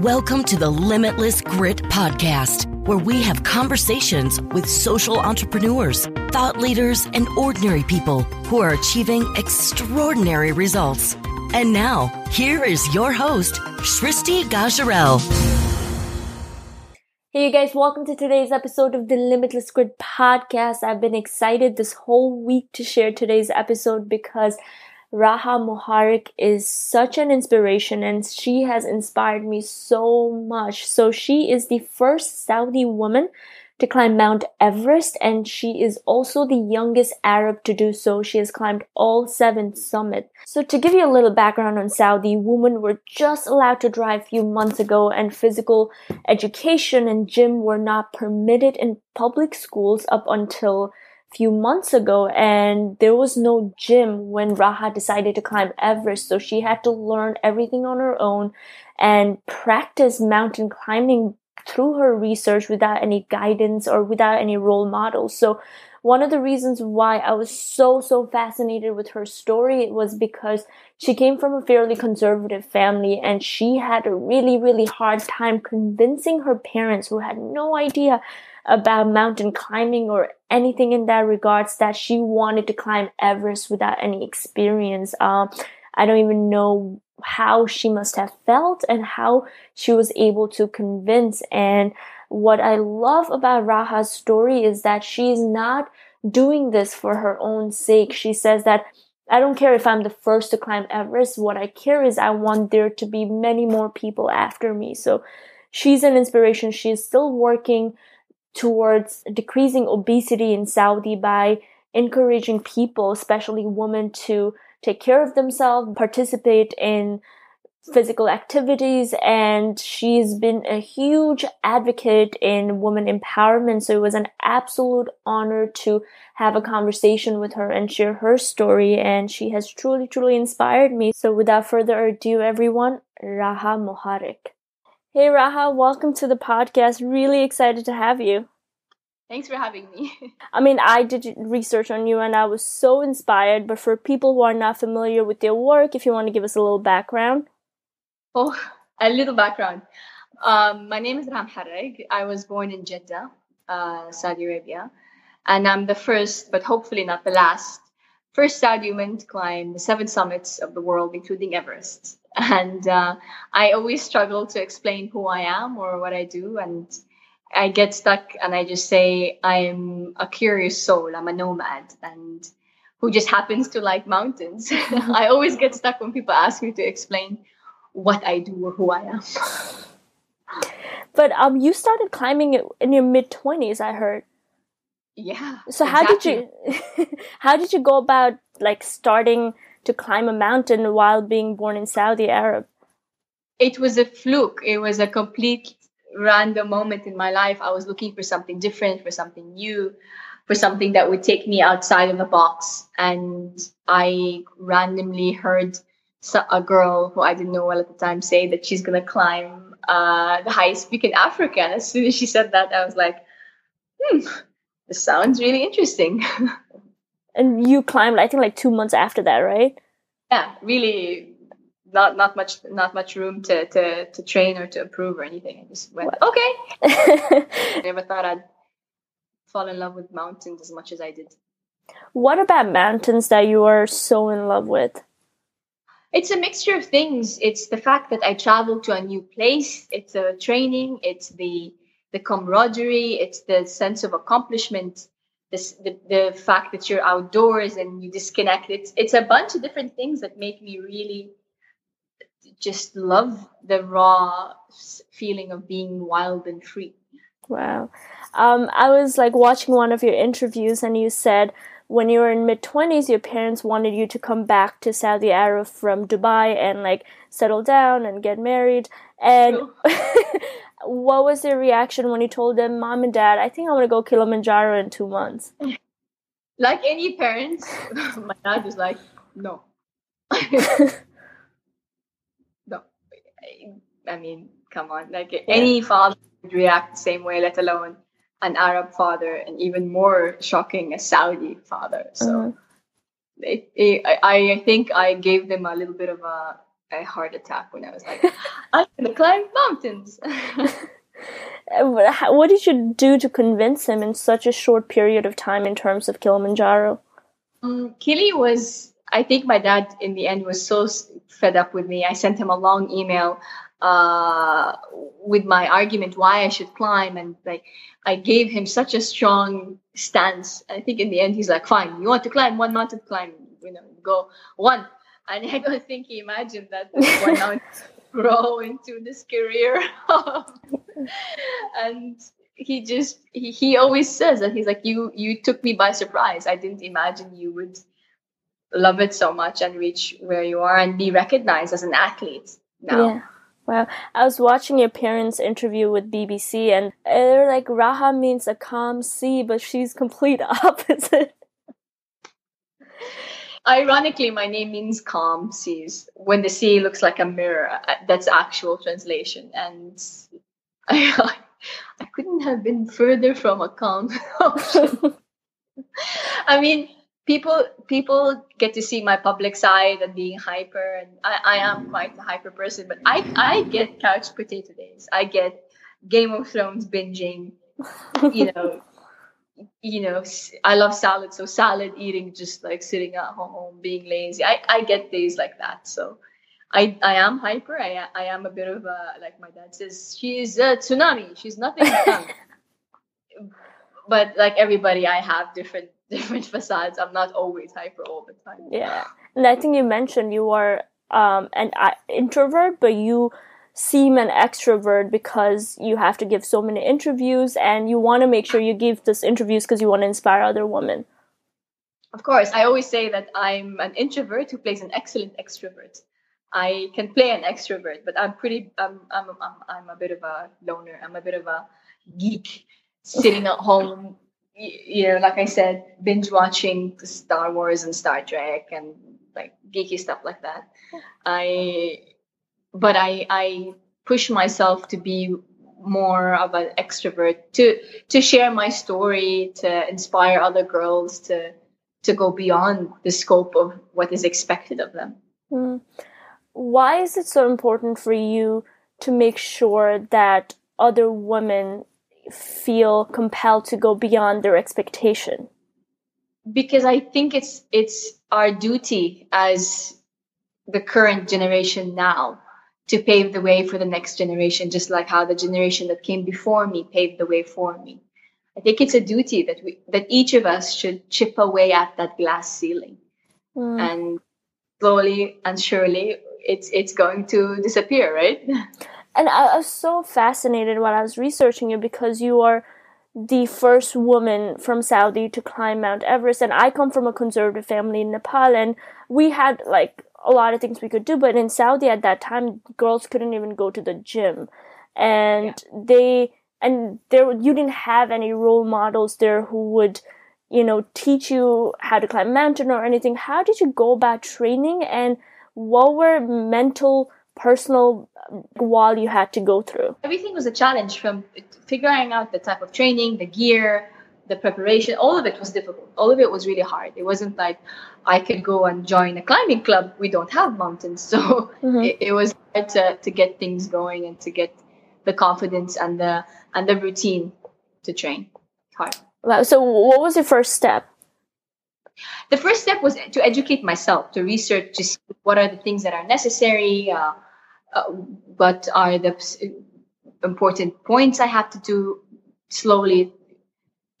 Welcome to the Limitless Grit Podcast, where we have conversations with social entrepreneurs, thought leaders, and ordinary people who are achieving extraordinary results. And now, here is your host, Shristi Gajarel. Hey, you guys, welcome to today's episode of the Limitless Grit Podcast. I've been excited this whole week to share today's episode because Raha Moharrak is such an inspiration and she has inspired me so much. So she is the first Saudi woman to climb Mount Everest and she is also the youngest Arab to do so. She has climbed all seven summits. So to give you a little background on Saudi, women were just allowed to drive a few months ago and physical education and gym were not permitted in public schools up until few months ago and there was no gym when Raha decided to climb Everest. So she had to learn everything on her own and practice mountain climbing through her research without any guidance or without any role models. So one of the reasons why I was so, so fascinated with her story was because she came from a fairly conservative family and she had a really, really hard time convincing her parents who had no idea about mountain climbing or anything in that regards that she wanted to climb Everest without any experience. Um, I don't even know how she must have felt and how she was able to convince. And what I love about Raha's story is that she's not doing this for her own sake. She says that I don't care if I'm the first to climb Everest. What I care is I want there to be many more people after me. So she's an inspiration. She's still working towards decreasing obesity in Saudi by encouraging people, especially women, to take care of themselves, participate in physical activities, and she's been a huge advocate in women empowerment. So it was an absolute honor to have a conversation with her and share her story, and she has truly, truly inspired me. So without further ado, everyone, Raha Moharrak. Hey Raha, welcome to the podcast. Really excited to have you. Thanks for having me. I mean, I did research on you and I was so inspired, but for people who are not familiar with your work, if you want to give us a little background. Oh, a little background. Um, my name is Raha Moharrak. I was born in Jeddah, uh, Saudi Arabia, and I'm the first, but hopefully not the last, first Saudi woman to climb the seven summits of the world, including Everest and uh, I always struggle to explain who I am or what I do, and I get stuck and I just say I'm a curious soul. I'm a nomad, and who just happens to like mountains. I always get stuck when people ask me to explain what I do or who I am. But um, you started climbing in your mid twenties, I heard. Yeah. So exactly. how did you how did you go about like starting to climb a mountain while being born in Saudi Arab? It was a fluke. It was a complete random moment in my life. I was looking for something different, for something new, for something that would take me outside of the box. And I randomly heard a girl who I didn't know well at the time say that she's going to climb uh, the highest peak in Africa. And as soon as she said that, I was like, hmm, this sounds really interesting. And you climbed, I think, like two months after that, right? Yeah, really, not not much not much room to to to train or to improve or anything. I just went, what? okay. I never thought I'd fall in love with mountains as much as I did. What about mountains that you are so in love with? It's a mixture of things. It's the fact that I travel to a new place. It's the training. It's the the camaraderie. It's the sense of accomplishment this, the, the fact that you're outdoors and you disconnect it's it's a bunch of different things that make me really just love the raw feeling of being wild and free. Wow. Um, i was like watching one of your interviews and you said when you were in mid 20s your parents wanted you to come back to saudi arabia from dubai and like settle down and get married. And what was their reaction when you told them, "Mom and Dad, I think I want to go Kilimanjaro in two months"? Like any parents, my dad was like, "No, no." I mean, come on, like any father would react the same way, let alone an Arab father, and even more shocking, a Saudi father. So. Uh-huh. It, it, I, I think I gave them a little bit of a a heart attack when I was like, I'm gonna climb mountains. what did you do to convince him in such a short period of time in terms of Kilimanjaro? Um, Kili was, I think my dad in the end was so fed up with me. I sent him a long email uh, with my argument why I should climb, and like I gave him such a strong stance. I think in the end he's like, "Fine, you want to climb one mountain, climb. You know, go one." And I don't think he imagined that one mountain grow into this career. and he just he, he always says that he's like you you took me by surprise. I didn't imagine you would love it so much and reach where you are and be recognized as an athlete now. Yeah. Wow. I was watching your parents' interview with BBC and they're like Raha means a calm sea, but she's complete opposite. Ironically, my name means calm seas. When the sea looks like a mirror, uh, that's actual translation. And I, I couldn't have been further from a calm ocean. I mean, people people get to see my public side and being hyper, and I, I am quite a hyper person. But I I get couch potato days. I get Game of Thrones binging. You know, you know, I love salad, so salad eating, just like sitting at home, being lazy. I, I get days like that. So I, I am hyper. I, I am a bit of a, like my dad says, she's a tsunami. She's nothing but like everybody, I have different, different facades. I'm not always hyper all the time. Yeah. And I think you mentioned you are um, an uh, introvert, but you seem an extrovert because you have to give so many interviews and you want to make sure you give these interviews because you want to inspire other women. Of course, I always say that I'm an introvert who plays an excellent extrovert. I can play an extrovert, but I'm pretty. I'm I'm I'm, I'm a bit of a loner. I'm a bit of a geek, sitting at home. You know, like I said, binge watching Star Wars and Star Trek and like geeky stuff like that. I but I I push myself to be more of an extrovert to to share my story to inspire other girls to to go beyond the scope of what is expected of them. Mm. Why is it so important for you to make sure that other women feel compelled to go beyond their expectation? Because I think it's it's our duty as the current generation now to pave the way for the next generation, just like how the generation that came before me paved the way for me. I think it's a duty that we that each of us should chip away at that glass ceiling, mm. and slowly and surely, it's it's going to disappear, right? And I was so fascinated while I was researching you because you are the first woman from Saudi to climb Mount Everest, and I come from a conservative family in Nepal, and we had like a lot of things we could do. But in Saudi at that time, girls couldn't even go to the gym, and yeah. they and there you didn't have any role models there who would you know teach you how to climb mountain or anything how did you go about training and what were mental personal wall you had to go through everything was a challenge from figuring out the type of training the gear the preparation, all of it was difficult. All of it was really hard. It wasn't like I could go and join a climbing club. We don't have mountains. So mm-hmm. it, it, was hard to, to get things going and to get the confidence and the and the routine to train. Hard. Wow. So what was your first step? The first step was to educate myself, to research, to see what are the things that are necessary, uh, uh, what are the important points I have to do slowly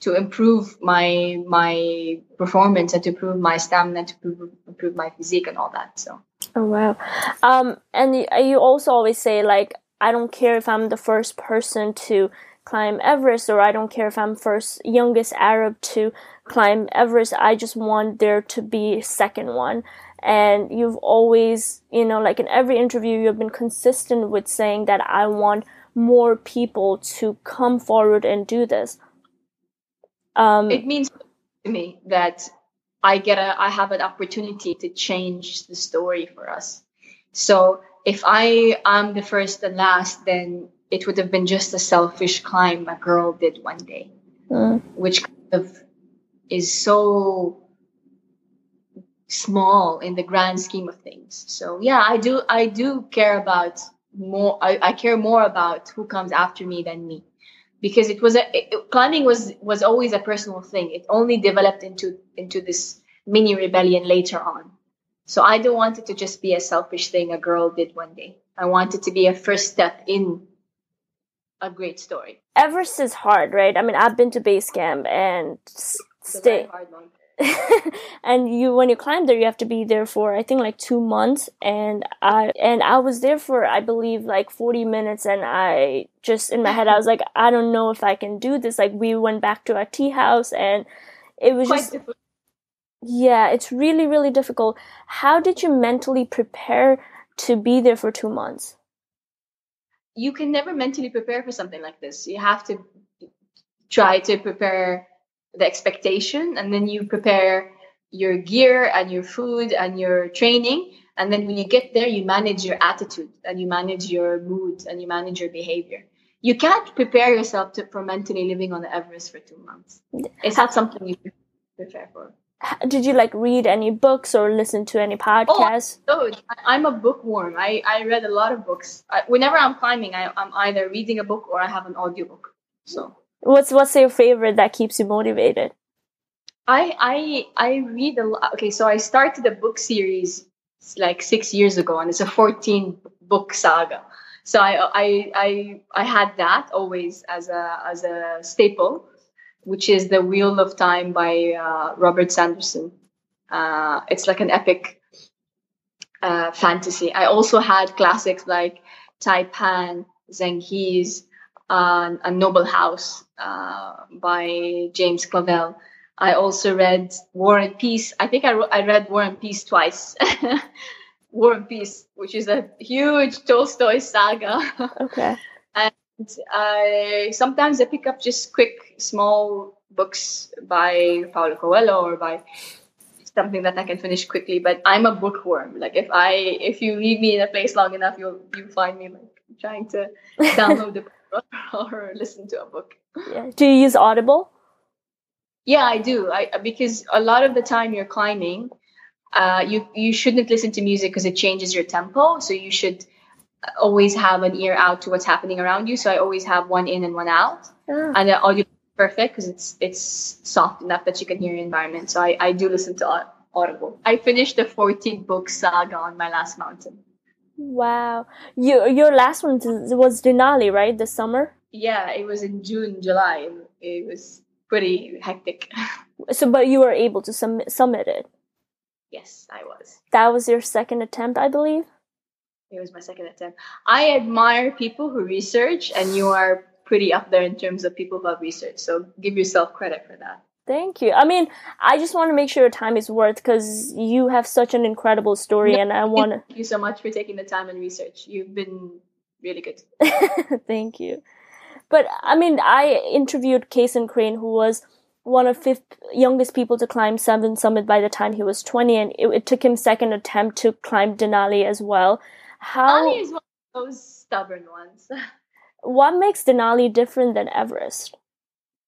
to improve my my performance and to improve my stamina to improve, improve my physique and all that so. Oh wow. Um and you also always say like i don't care if i'm the first person to climb everest or i don't care if i'm first youngest arab to climb everest. I just want there to be second one. And you've always you know like in every interview you've been consistent with saying that i want more people to come forward and do this um, it means to me that I get a, I have an opportunity to change the story for us. So if I am the first and last, then it would have been just a selfish climb a girl did one day, mm. which kind of is so small in the grand scheme of things. So yeah, I do I do care about more I, I care more about who comes after me than me because it was a it, climbing was was always a personal thing. It only developed into into this mini rebellion later on. So i don't want it to just be a selfish thing a girl did one day. I want it to be a first step in a great story. Everest is hard right? I mean i've been to base camp and stay and you when you climb there you have to be there for i think like two months. And i and i was there for i believe like 40 minutes. And i just in my head i was like i don't know if i can do this. Like we went back to our tea house and it was Quite just difficult. yeah it's really really difficult. How did you mentally prepare to be there for two months? You can never mentally prepare for something like this. You have to try to prepare the expectation and then you prepare your gear and your food and your training and then when you get there you manage your attitude and you manage your mood and you manage your behavior. You can't prepare yourself to, for mentally living on the everest for two months. It's not something you prepare for? Did you like read any books or listen to any podcasts? Oh, oh i'm a bookworm. I, I read a lot of books. I, whenever i'm climbing I, i'm either reading a book or i have an audiobook so What's what's your favorite that keeps you motivated? I I I read a lot. Okay, so I started a book series like six years ago, and it's a fourteen book saga. So I I I I had that always as a as a staple, which is the Wheel of Time by uh, Robert Sanderson. Uh, it's like an epic uh, fantasy. I also had classics like Taipan, Zheng He's, uh, A Noble House uh, by James Clavell. I also read War and Peace. I think I, I read War and Peace twice. War and Peace, which is a huge Tolstoy saga. Okay. and I sometimes I pick up just quick, small books by Paulo Coelho or by something that I can finish quickly. But I'm a bookworm. Like if I if you leave me in a place long enough, you'll you find me like trying to download the or listen to a book. Yeah. Do you use Audible? Yeah, I do. I because a lot of the time you're climbing, uh, you you shouldn't listen to music because it changes your tempo. So you should always have an ear out to what's happening around you. So I always have one in and one out, oh. and the audio is perfect because it's it's soft enough that you can hear your environment. So I I do listen to Audible. I finished the 14 book saga on my last mountain. Wow. Your your last one was Denali, right? The summer? Yeah, it was in June, July. It was pretty hectic. So, but you were able to submit, submit it? Yes, I was. That was your second attempt, I believe? It was my second attempt. I admire people who research, and you are pretty up there in terms of people who have research. So give yourself credit for that. Thank you. I mean, I just want to make sure your time is worth because you have such an incredible story, no, and I want to. Thank you so much for taking the time and research. You've been really good. Thank you. But I mean, I interviewed Cason Crane, who was one of fifth youngest people to climb Seven Summit by the time he was twenty, and it, it took him second attempt to climb Denali as well. How Denali is one of those stubborn ones. what makes Denali different than Everest?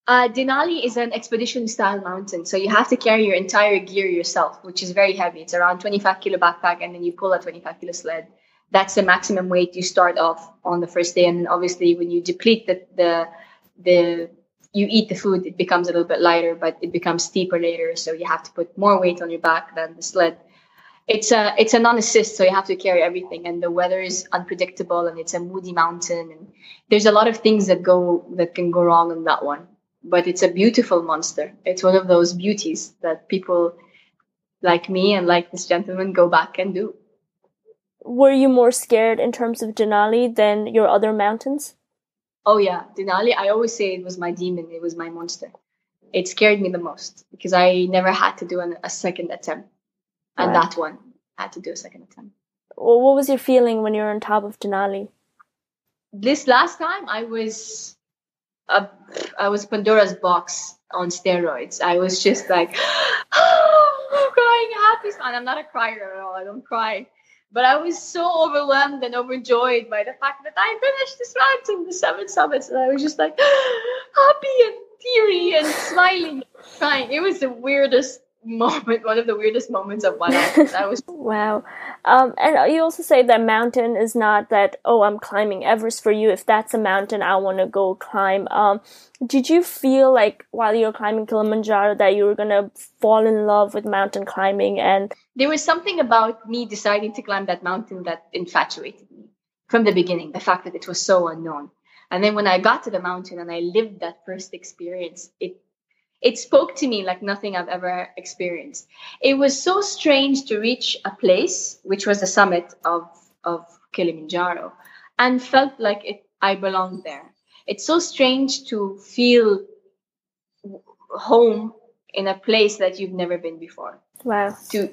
Uh, Denali is an expedition style mountain, so you have to carry your entire gear yourself, which is very heavy. It's around 25 kilo backpack, and then you pull a 25 kilo sled. That's the maximum weight you start off on the first day, and obviously when you deplete the the the you eat the food, it becomes a little bit lighter, but it becomes steeper later, so you have to put more weight on your back than the sled. It's a it's a non-assist, so you have to carry everything, and the weather is unpredictable, and it's a moody mountain, and there's a lot of things that go that can go wrong on that one but it's a beautiful monster. It's one of those beauties that people like me and like this gentleman go back and do. Were you more scared in terms of Denali than your other mountains? Oh yeah, Denali. I always say it was my demon. It was my monster. It scared me the most because I never had to do an, a second attempt, and right. that one I had to do a second attempt. Well, what was your feeling when you were on top of Denali? This last time, I was a, I was Pandora's box on steroids. I was just like, I'm crying happy. And I'm not a crier at all. I don't cry. But I was so overwhelmed and overjoyed by the fact that I finished this mountain, the seven summits. And I was just like happy and teary and smiling, crying. It was the weirdest moment, one of the weirdest moments of my life. I was wow. Um, and you also say that mountain is not that oh I'm climbing Everest for you. If that's a mountain I want to go climb. Um, did you feel like while you were climbing Kilimanjaro that you were gonna fall in love with mountain climbing? And there was something about me deciding to climb that mountain that infatuated me from the beginning. The fact that it was so unknown. And then when I got to the mountain and I lived that first experience, it it spoke to me like nothing I've ever experienced. It was so strange to reach a place, which was the summit of, of Kilimanjaro, and felt like it, I belonged there. It's so strange to feel home in a place that you've never been before. Wow. To,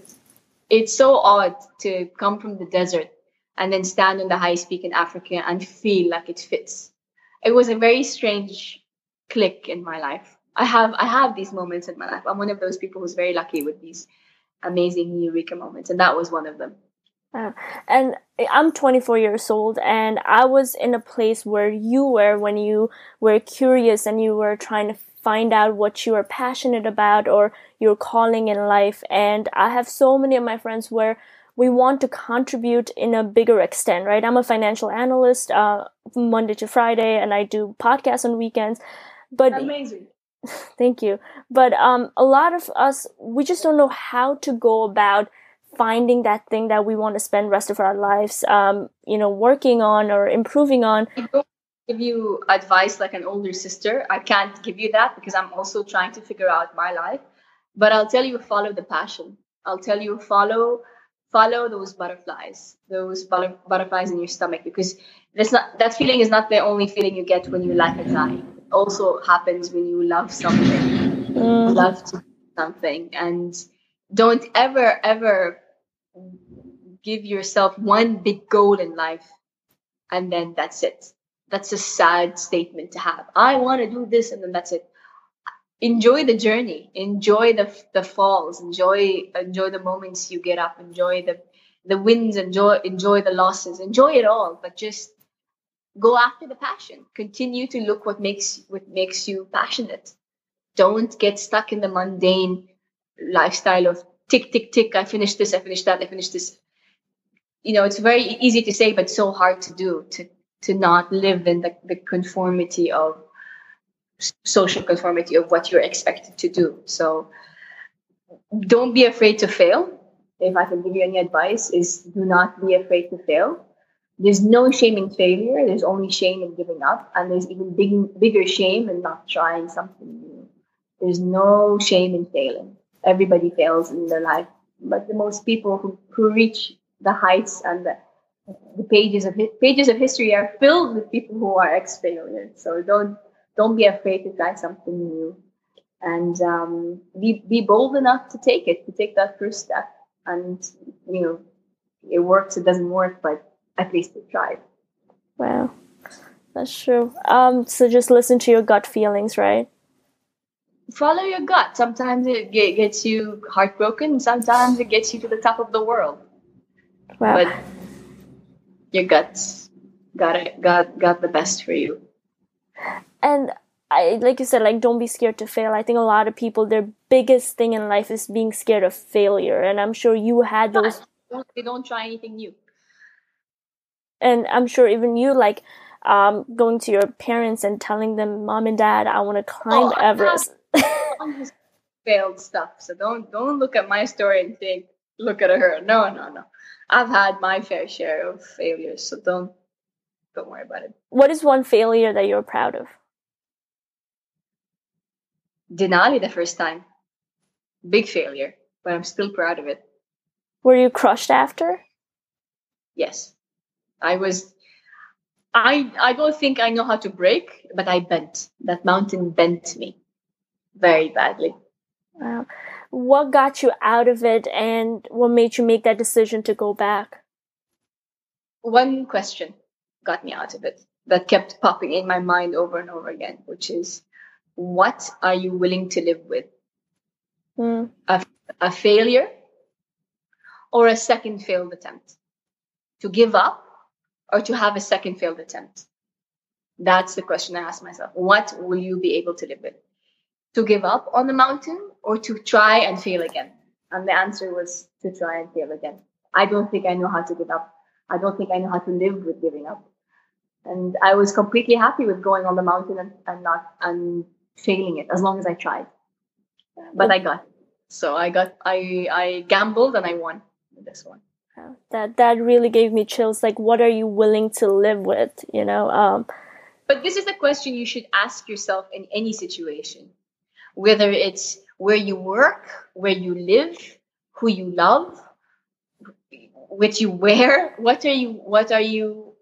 it's so odd to come from the desert and then stand on the highest peak in Africa and feel like it fits. It was a very strange click in my life. I have I have these moments in my life. I'm one of those people who's very lucky with these amazing eureka moments, and that was one of them. Uh, and I'm 24 years old, and I was in a place where you were when you were curious and you were trying to find out what you are passionate about or your calling in life. And I have so many of my friends where we want to contribute in a bigger extent, right? I'm a financial analyst, uh, Monday to Friday, and I do podcasts on weekends. But amazing Thank you. But um, a lot of us, we just don't know how to go about finding that thing that we want to spend rest of our lives, um, you know, working on or improving on. Give you advice like an older sister. I can't give you that because I'm also trying to figure out my life. But I'll tell you, follow the passion. I'll tell you, follow follow those butterflies, those butterflies in your stomach, because that's not that feeling is not the only feeling you get when you like a guy also happens when you love something, mm. love to do something, and don't ever ever give yourself one big goal in life, and then that's it. That's a sad statement to have. I want to do this, and then that's it. Enjoy the journey. Enjoy the the falls. Enjoy enjoy the moments you get up. Enjoy the the wins. Enjoy enjoy the losses. Enjoy it all. But just go after the passion. Continue to look what makes what makes you passionate. Don't get stuck in the mundane lifestyle of tick tick tick i finished this i finished that i finished this. You know it's very easy to say but so hard to do to to not live in the, the conformity of social conformity of what you're expected to do. So don't be afraid to fail. If i can give you any advice is do not be afraid to fail there's no shame in failure. There's only shame in giving up, and there's even big, bigger shame in not trying something new. There's no shame in failing. Everybody fails in their life, but the most people who, who reach the heights and the, the pages of pages of history are filled with people who are ex failures. So don't don't be afraid to try something new, and um, be be bold enough to take it, to take that first step. And you know, it works, it doesn't work, but at least tried. Wow, that's true. Um, so just listen to your gut feelings, right? Follow your gut. Sometimes it gets you heartbroken. Sometimes it gets you to the top of the world. Wow. But your guts got it, got got the best for you. And I, like you said, like don't be scared to fail. I think a lot of people, their biggest thing in life is being scared of failure, and I'm sure you had those. They don't try anything new and i'm sure even you like um, going to your parents and telling them mom and dad i want to climb oh, everest. failed stuff so don't don't look at my story and think look at her. No no no. I've had my fair share of failures so don't don't worry about it. What is one failure that you're proud of? Denali the first time. Big failure but i'm still proud of it. Were you crushed after? Yes I was I I don't think I know how to break, but I bent. That mountain bent me very badly. Wow. What got you out of it and what made you make that decision to go back? One question got me out of it that kept popping in my mind over and over again, which is what are you willing to live with? Mm. A, a failure or a second failed attempt? To give up or to have a second failed attempt? That's the question I ask myself. What will you be able to live with? to give up on the mountain or to try and fail again. And the answer was to try and fail again. I don't think I know how to give up. I don't think I know how to live with giving up. And I was completely happy with going on the mountain and, and not and failing it as long as I tried. But I got so I got I I gambled and I won this one. That that really gave me chills. Like, what are you willing to live with? You know. Um, but this is a question you should ask yourself in any situation, whether it's where you work, where you live, who you love, what you wear. What are you? What are you?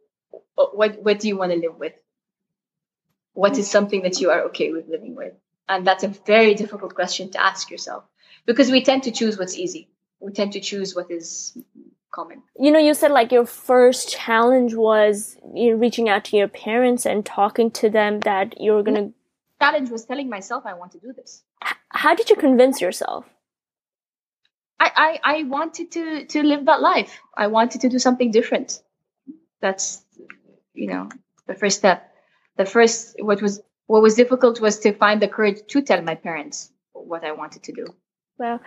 What What do you want to live with? What is something that you are okay with living with? And that's a very difficult question to ask yourself because we tend to choose what's easy. We tend to choose what is common. You know, you said like your first challenge was you know, reaching out to your parents and talking to them that you were gonna. Challenge was telling myself I want to do this. How did you convince yourself? I, I, I wanted to to live that life. I wanted to do something different. That's you know the first step. The first what was what was difficult was to find the courage to tell my parents what I wanted to do. Well,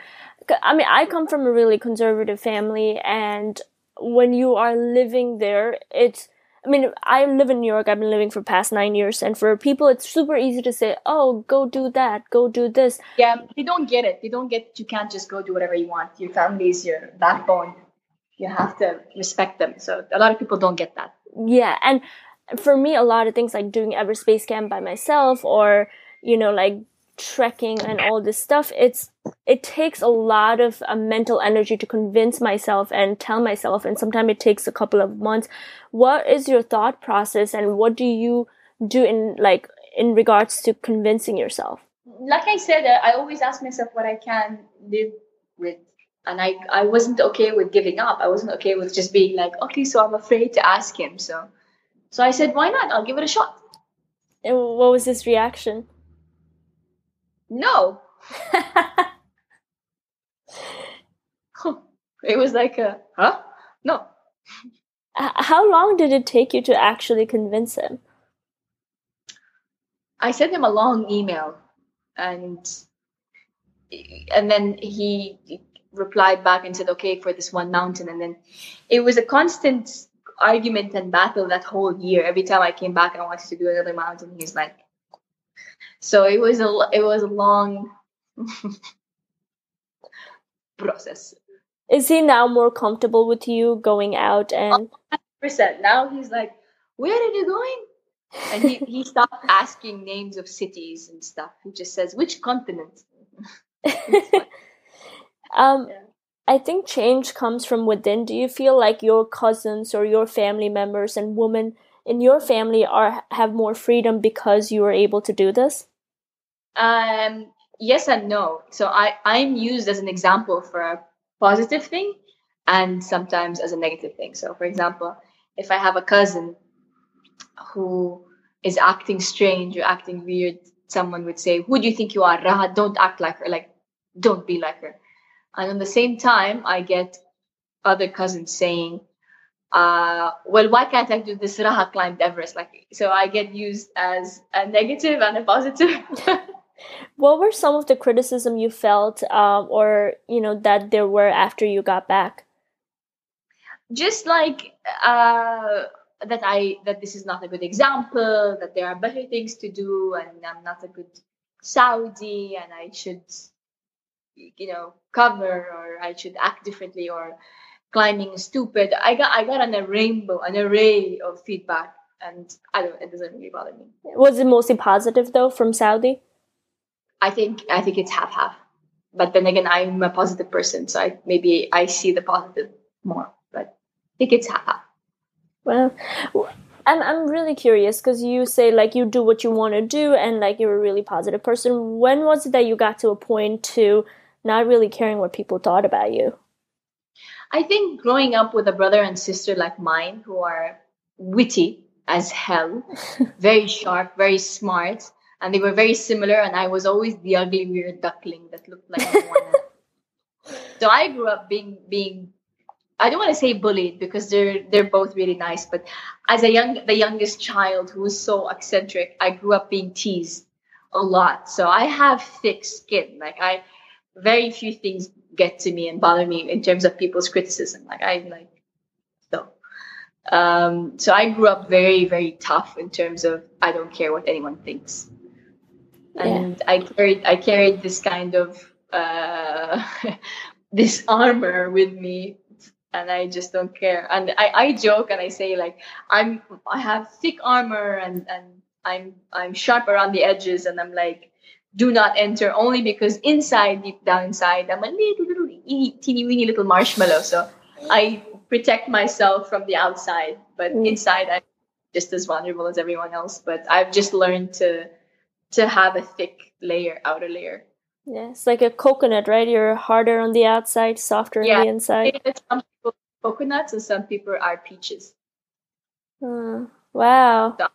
I mean, I come from a really conservative family, and when you are living there, it's. I mean, I live in New York. I've been living for past nine years, and for people, it's super easy to say, "Oh, go do that, go do this." Yeah, they don't get it. They don't get you can't just go do whatever you want. Your family is your backbone. You have to respect them. So a lot of people don't get that. Yeah, and for me, a lot of things like doing Everest Base Camp by myself, or you know, like trekking and all this stuff it's it takes a lot of uh, mental energy to convince myself and tell myself and sometimes it takes a couple of months. What is your thought process and what do you do in like in regards to convincing yourself? Like i said uh, i always ask myself what i can live with and i i wasn't okay with giving up. I wasn't okay with just being like okay so i'm afraid to ask him so so i said why not? I'll give it a shot. And what was his reaction no. it was like a, huh? No. How long did it take you to actually convince him? I sent him a long email and and then he replied back and said okay for this one mountain and then it was a constant argument and battle that whole year every time i came back and i wanted to do another mountain he's like so it was a it was a long process. Is he now more comfortable with you going out and? Percent. Now he's like, "Where are you going?" And he he stopped asking names of cities and stuff. He just says, "Which continent?" um. Yeah. I think change comes from within. Do you feel like your cousins or your family members and women in your family are have more freedom because you are able to do this? Um, yes and no. So I, I'm used as an example for a positive thing and sometimes as a negative thing. So, for example, if I have a cousin who is acting strange or acting weird, someone would say, Who do you think you are? Raha, don't act like her. Like, don't be like her. And at the same time, I get other cousins saying, uh, well, why can't I do this? Raha climbed Everest. Like, so I get used as a negative and a positive. what were some of the criticism you felt uh, or you know that there were after you got back? Just like uh, that i that this is not a good example that there are better things to do and i'm not a good saudi and i should you know cover or i should act differently or climbing stupid. I got i got an, a rainbow an array of feedback and i don't it doesn't really bother me. Was it mostly positive though from saudi I think I think it's half half. But then again, I'm a positive person, so I maybe I see the positive more. But I think it's half half. Well, I'm I'm really curious because you say like you do what you want to do and like you're a really positive person. When was it that you got to a point to not really caring what people thought about you? I think growing up with a brother and sister like mine who are witty as hell, very sharp, very smart, and they were very similar and i was always the ugly weird duckling that looked like one so i grew up being being i don't want to say bullied because they're they're both really nice but as a young the youngest child who was so eccentric i grew up being teased a lot. So I have thick skin. Like I, very few things get to me and bother me in terms of people's criticism. Like I like so. Um, so I grew up very, very tough in terms of I don't care what anyone thinks, and yeah. I carried I carried this kind of uh, this armor with me and I just don't care. And I, I joke and I say like I'm I have thick armor and and I'm I'm sharp around the edges and I'm like do not enter only because inside deep down inside I'm a little little teeny weeny little marshmallow. So I protect myself from the outside, but mm. inside I'm just as vulnerable as everyone else. But I've just learned to to have a thick layer, outer layer. Yeah, it's like a coconut, right? You're harder on the outside, softer yeah. on the inside. Some people coconuts and some people are peaches. Uh, wow. So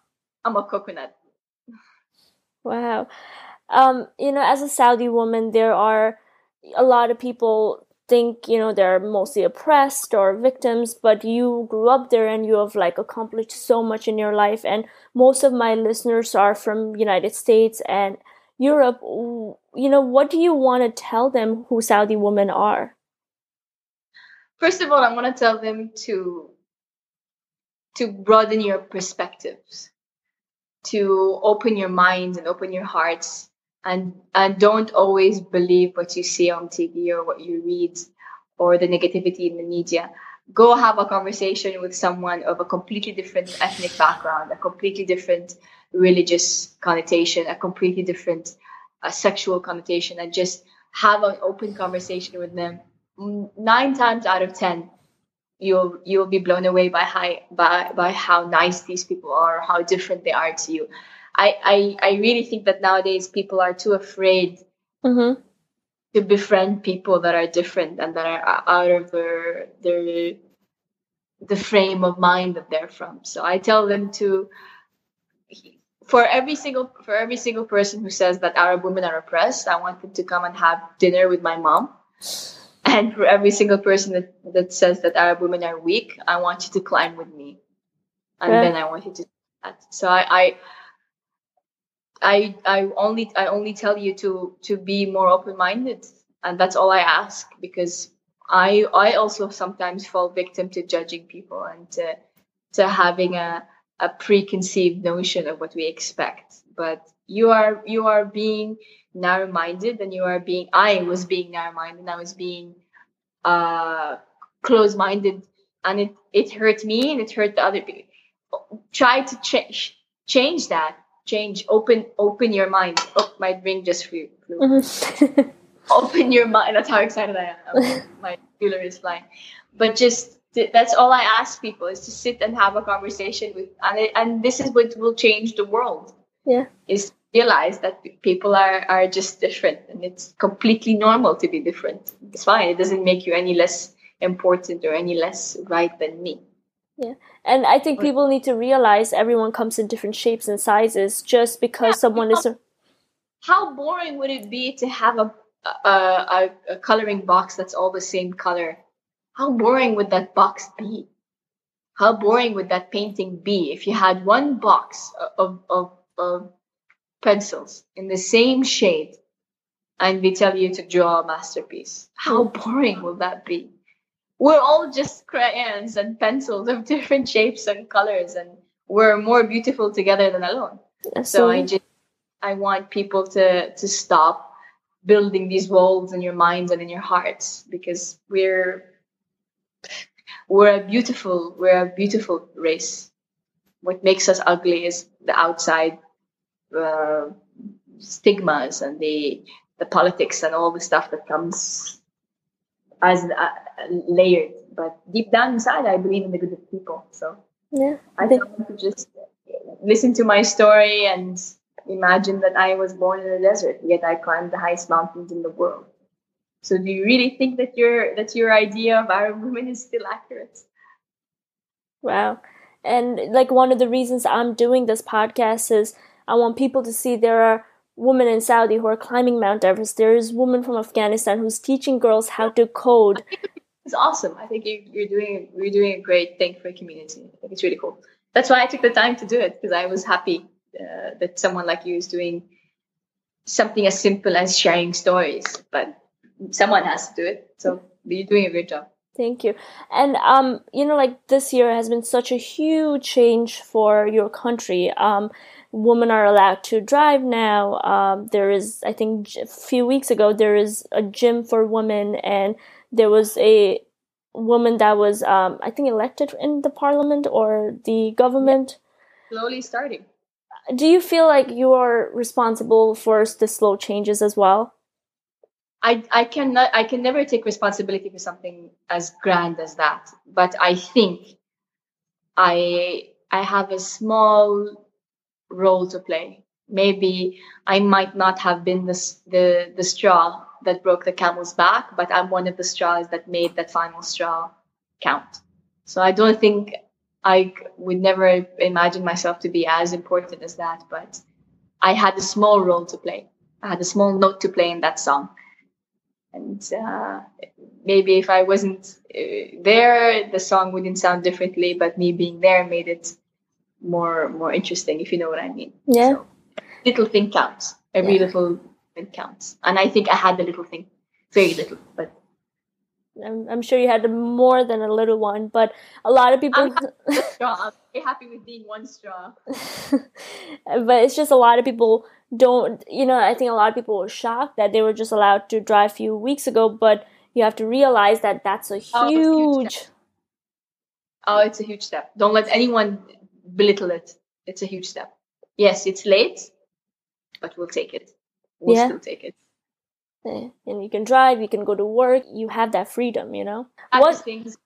I'm a coconut. Wow. Um, you know, as a Saudi woman, there are a lot of people think, you know, they're mostly oppressed or victims, but you grew up there and you have like accomplished so much in your life. And most of my listeners are from United States and Europe, you know, what do you want to tell them who Saudi women are? First of all, I want to tell them to to broaden your perspectives, to open your minds and open your hearts, and and don't always believe what you see on TV or what you read or the negativity in the media. Go have a conversation with someone of a completely different ethnic background, a completely different religious connotation, a completely different uh, sexual connotation, and just have an open conversation with them. Nine times out of ten, you'll you'll be blown away by by by how nice these people are, how different they are to you. I I, I really think that nowadays people are too afraid mm-hmm. to befriend people that are different and that are out of their their the frame of mind that they're from. So I tell them to for every single for every single person who says that Arab women are oppressed, I want them to come and have dinner with my mom. And for every single person that, that says that Arab women are weak, I want you to climb with me. And yeah. then I want you to that. So I, I I I only I only tell you to to be more open minded and that's all I ask because I I also sometimes fall victim to judging people and to to having a a preconceived notion of what we expect. But you are you are being narrow-minded and you are being i was being narrow-minded and i was being uh close-minded and it it hurt me and it hurt the other people try to change change that change open open your mind oh my ring just flew, mm-hmm. open your mind that's how excited i am my ruler is flying but just that's all I ask people is to sit and have a conversation with, and it, and this is what will change the world. Yeah, is realize that people are are just different, and it's completely normal to be different. It's fine. It doesn't make you any less important or any less right than me. Yeah, and I think people need to realize everyone comes in different shapes and sizes. Just because yeah, someone is. A- how boring would it be to have a a, a, a coloring box that's all the same color how boring would that box be? How boring would that painting be if you had one box of, of, of pencils in the same shade and they tell you to draw a masterpiece? How boring will that be? We're all just crayons and pencils of different shapes and colors, and we're more beautiful together than alone. So I just I want people to to stop building these walls in your minds and in your hearts because we're we're a beautiful we're a beautiful race what makes us ugly is the outside uh, stigmas and the the politics and all the stuff that comes as uh, layered but deep down inside i believe in the good of people so yeah i think want to just listen to my story and imagine that i was born in a desert yet i climbed the highest mountains in the world so do you really think that your that your idea of Arab women is still accurate? Wow. And like one of the reasons I'm doing this podcast is I want people to see there are women in Saudi who are climbing Mount Everest. There is woman from Afghanistan who's teaching girls how to code. It's awesome. I think you're doing you're doing a great thing for the community. I think it's really cool. That's why I took the time to do it because I was happy uh, that someone like you is doing something as simple as sharing stories, but someone has to do it. So you're doing a great job. Thank you. And um, you know, like this year has been such a huge change for your country. Um, women are allowed to drive now. Um, there is, I think, a few weeks ago, there is a gym for women, and there was a woman that was, um, I think, elected in the parliament or the government. Slowly starting. Do you feel like you are responsible for the slow changes as well? I, I cannot I can never take responsibility for something as grand as that. But I think I I have a small role to play. Maybe I might not have been the the, the straw that broke the camel's back, but I'm one of the straws that made that final straw count. So I don't think I would never imagine myself to be as important as that, but I had a small role to play. I had a small note to play in that song and uh, maybe if I wasn't uh, there, the song wouldn't sound differently. But me being there made it more more interesting, if you know what I mean. Yeah. So, little thing counts. Every yeah. little thing counts, and I think I had the little thing, very little, but. I'm, I'm sure you had more than a little one, but a lot of people. I'm happy, I'm happy with being one straw. but it's just a lot of people don't you know i think a lot of people were shocked that they were just allowed to drive a few weeks ago but you have to realize that that's a oh, huge, oh, huge oh it's a huge step don't let anyone belittle it it's a huge step yes it's late but we'll take it we'll yeah. still take it yeah. and you can drive you can go to work you have that freedom you know what things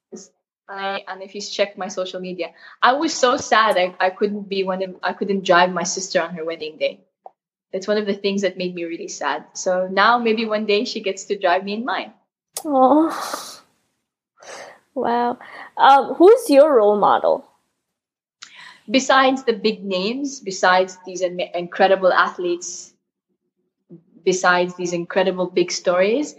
I, and if you check my social media i was so sad I, I couldn't be one of i couldn't drive my sister on her wedding day it's one of the things that made me really sad. So now maybe one day she gets to drive me in mine. Oh, wow. Um, who's your role model? Besides the big names, besides these incredible athletes, besides these incredible big stories,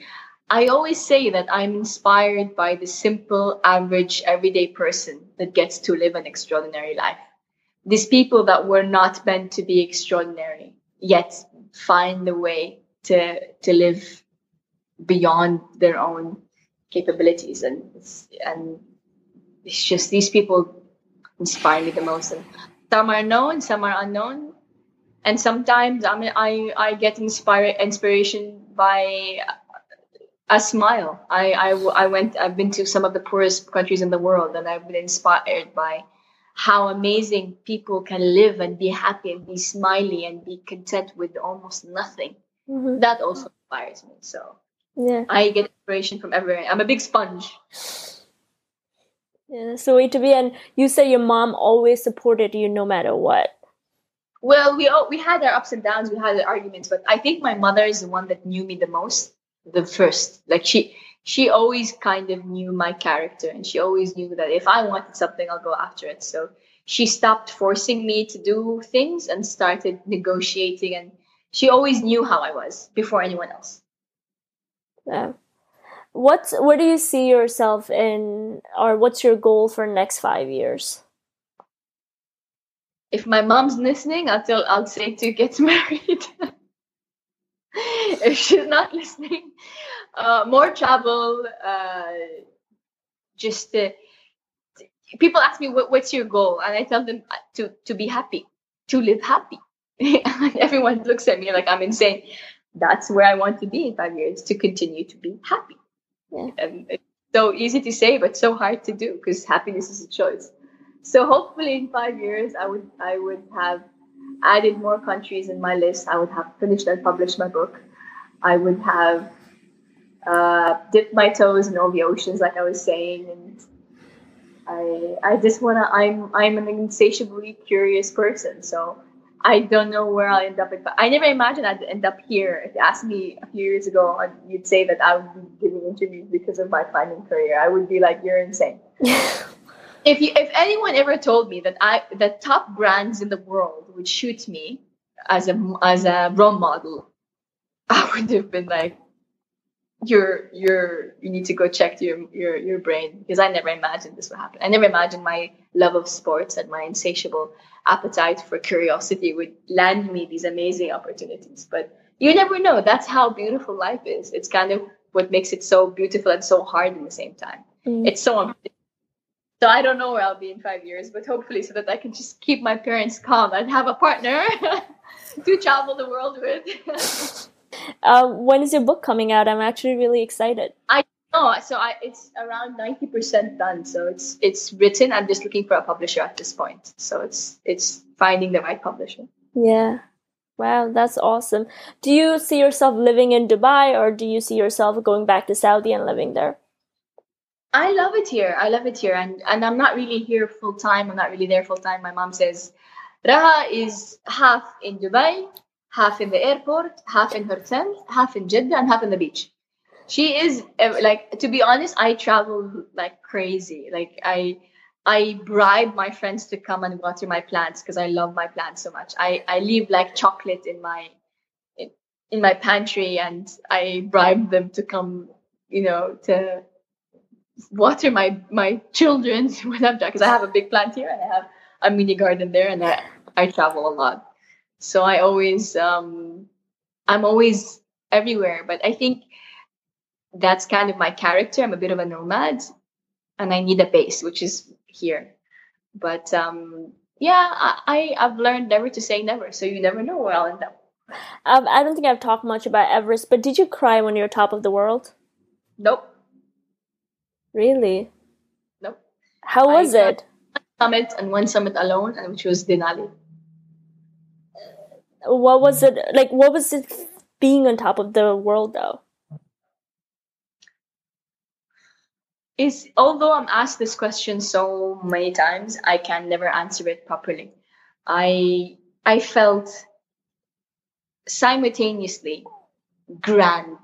I always say that I'm inspired by the simple, average, everyday person that gets to live an extraordinary life. These people that were not meant to be extraordinary yet find a way to to live beyond their own capabilities and and it's just these people inspire me the most and some are known some are unknown and sometimes I mean, I I get inspired inspiration by a smile. I, I I went I've been to some of the poorest countries in the world and I've been inspired by how amazing people can live and be happy and be smiley and be content with almost nothing. Mm-hmm. That also inspires me. So yeah, I get inspiration from everywhere. I'm a big sponge. Yeah, that's the way to be. And you say your mom always supported you no matter what. Well, we all, we had our ups and downs, we had our arguments, but I think my mother is the one that knew me the most, the first. Like she she always kind of knew my character and she always knew that if I wanted something, I'll go after it. So she stopped forcing me to do things and started negotiating. And she always knew how I was before anyone else. Yeah. What's, where do you see yourself in, or what's your goal for next five years? If my mom's listening, I'll tell, I'll say to get married. if she's not listening, uh, more travel. Uh, just uh, people ask me what, what's your goal, and I tell them uh, to to be happy, to live happy. everyone looks at me like I'm insane. That's where I want to be in five years to continue to be happy. Yeah. And it's so easy to say, but so hard to do because happiness is a choice. So hopefully in five years, I would I would have added more countries in my list. I would have finished and published my book. I would have uh, dipped my toes in all the oceans, like I was saying, and I I just wanna. I'm I'm an insatiably curious person, so I don't know where I'll end up. But I never imagined I'd end up here. If you asked me a few years ago, you'd say that I would be giving interviews because of my climbing career. I would be like, "You're insane." if you if anyone ever told me that I that top brands in the world would shoot me as a as a role model, I would have been like, you're you're you need to go check your your your brain because I never imagined this would happen. I never imagined my love of sports and my insatiable appetite for curiosity would land me these amazing opportunities. But you never know. That's how beautiful life is. It's kind of what makes it so beautiful and so hard in the same time. Mm. It's so so I don't know where I'll be in five years, but hopefully so that I can just keep my parents calm and have a partner to travel the world with. uh, when is your book coming out? I'm actually really excited. I know. So I, it's around ninety percent done. So it's it's written. I'm just looking for a publisher at this point. So it's it's finding the right publisher. Yeah. Wow, that's awesome. Do you see yourself living in Dubai or do you see yourself going back to Saudi and living there? I love it here. I love it here. And and I'm not really here full time. I'm not really there full time. My mom says Raha is half in Dubai, half in the airport, half in her tent, half in Jeddah, and half in the beach. She is eh, like to be honest, I travel like crazy. Like I I bribe my friends to come and water my plants because I love my plants so much. I, I leave like chocolate in my in, my pantry and I bribe them to come, you know, to water my my children when I'm because I have a big plant here and I have a mini garden there and I, I travel a lot. So I always um I'm always everywhere. But I think that's kind of my character. I'm a bit of a nomad and I need a base, which is here. But um, yeah, I, I have learned never to say never, so you never know where I'll end up. Um, I don't think I've talked much about Everest, but did you cry when you're top of the world? Nope. Really? Nope. How was I it? summit and one summit alone, and which was Denali. What was it like? What was it being on top of the world, though? Is although I'm asked this question so many times, I can never answer it properly. I I felt simultaneously grand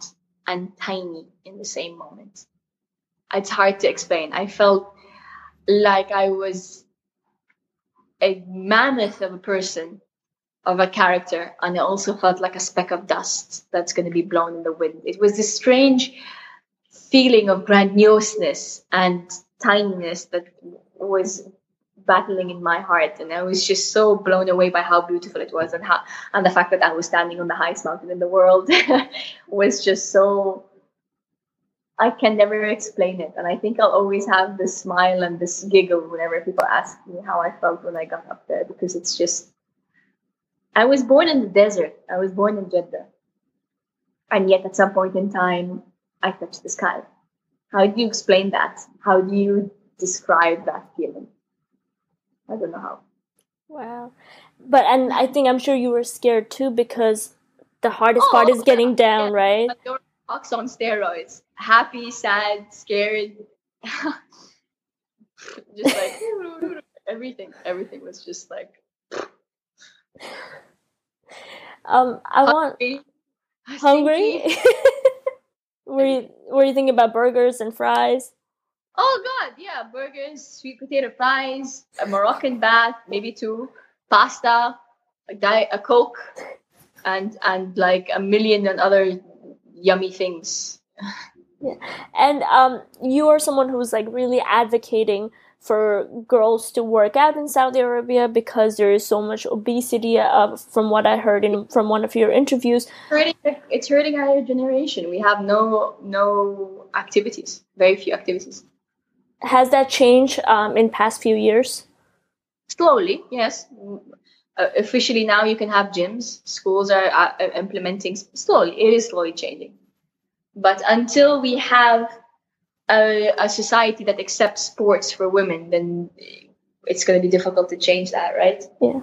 and tiny in the same moment. It's hard to explain. I felt like I was a mammoth of a person, of a character, and I also felt like a speck of dust that's going to be blown in the wind. It was this strange feeling of grandioseness and tininess that was battling in my heart. And i was just so blown away by how beautiful it was and how and the fact that i was standing on the highest mountain in the world was just so i can never explain it. And i think i'll always have this smile and this giggle whenever people ask me how i felt when i got up there because it's just i was born in the desert. I was born in jeddah. And yet at some point in time I touch the sky. How do you explain that? How do you describe that feeling? I don't know how. Wow. But and I think I'm sure you were scared too because the hardest oh, part is getting down, yeah. right? Talks on steroids. Happy, sad, scared. just like everything. Everything was just like um I hungry. want hungry. Were you were you thinking about burgers and fries? Oh God, yeah, burgers, sweet potato fries, a Moroccan bath, maybe two, pasta, a diet, a coke, and and like a million and other yummy things. Yeah. And um, you are someone who's like really advocating for girls to work out in Saudi Arabia because there is so much obesity. Uh, from what I heard in from one of your interviews, it's hurting our generation. We have no no activities, very few activities. Has that changed um, in past few years? Slowly, yes. Uh, officially now, you can have gyms. Schools are uh, implementing slowly. It is slowly changing, but until we have a, a society that accepts sports for women, then it's going to be difficult to change that, right? Yeah.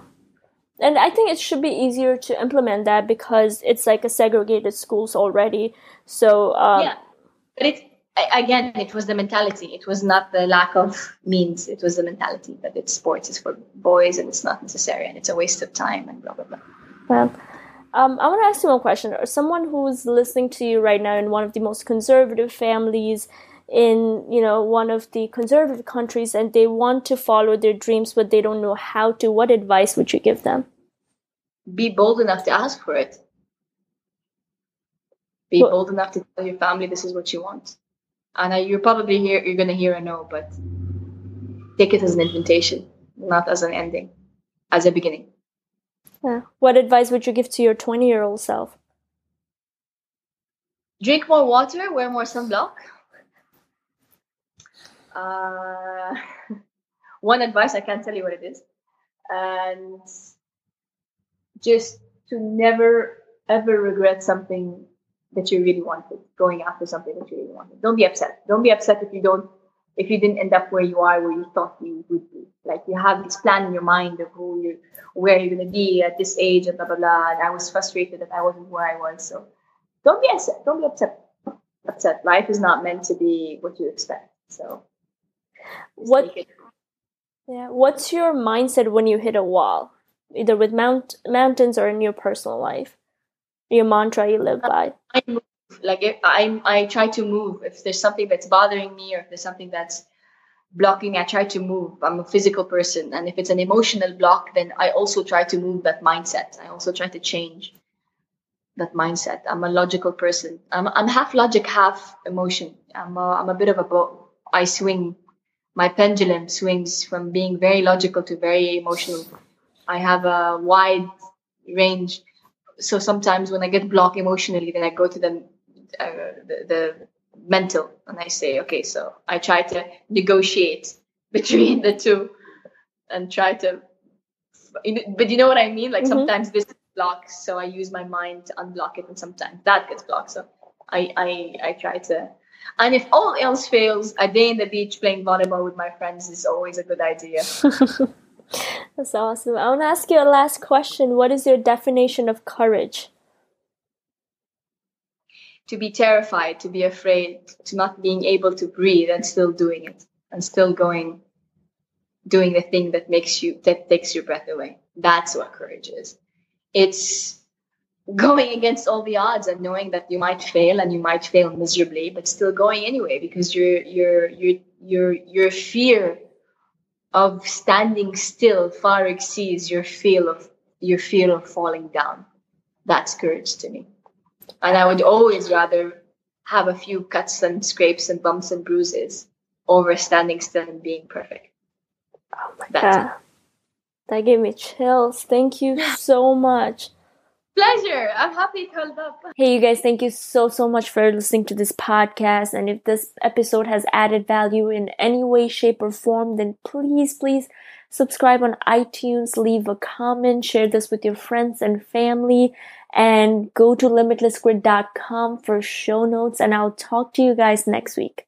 And I think it should be easier to implement that because it's like a segregated schools already. So um, yeah, but it's again, it was the mentality. It was not the lack of means. It was the mentality that it's sports is for boys and it's not necessary and it's a waste of time and blah blah blah. Well, um, I want to ask you one question. Someone who's listening to you right now in one of the most conservative families in you know one of the conservative countries and they want to follow their dreams but they don't know how to. What advice would you give them? Be bold enough to ask for it. Be well, bold enough to tell your family this is what you want. And you're probably here you're going to hear a no but take it as an invitation not as an ending as a beginning. Yeah. what advice would you give to your 20 year old self? Drink more water, wear more sunblock. Uh, one advice, I can't tell you what it is. And just to never ever regret something that you really wanted, going after something that you really wanted. Don't be upset. Don't be upset if you don't if you didn't end up where you are where you thought you would be. Like you have this plan in your mind of who you where you're gonna be at this age and blah blah blah. And I was frustrated that I wasn't where I was. So don't be upset. Don't be upset. Upset. Life is not meant to be what you expect. So what yeah what's your mindset when you hit a wall either with mount mountains or in your personal life? Your mantra you live uh, by? I move. like if I, I try to move. If there's something that's bothering me or if there's something that's blocking me i try to move. I'm a physical person and if it's an emotional block then i also try to move that mindset. I also try to change that mindset. I'm a logical person. I'm, I'm half logic half emotion. I'm a, I'm a bit of a both i swing my pendulum swings from being very logical to very emotional. I have a wide range. So sometimes when I get blocked emotionally, then I go to the, uh, the, the mental and I say, okay, so I try to negotiate between the two and try to, but you know what I mean? Like mm-hmm. sometimes this blocks, so I use my mind to unblock it, and sometimes that gets blocked. So I, I, I try to and if all else fails, a day in the beach playing volleyball with my friends is always a good idea. That's awesome. I want to ask you a last question. What is your definition of courage? To be terrified, to be afraid, to not being able to breathe and still doing it and still going, doing the thing that makes you, that takes your breath away. That's what courage is. It's going against all the odds and knowing that you might fail and you might fail miserably but still going anyway because your your your your your fear of standing still far exceeds your fear of your fear of falling down. That's courage to me. And i would always rather have a few cuts and scrapes and bumps and bruises over standing still and being perfect. Oh my that's god. It. that gave me chills. Thank you so much Pleasure. I'm happy it held up. Hey, you guys, thank you so, so much for listening to this podcast. And if this episode has added value in any way, shape, or form, then please, please subscribe on iTunes, leave a comment, share this with your friends and family, and go to limitlessgrid.com for show notes. And I'll talk to you guys next week.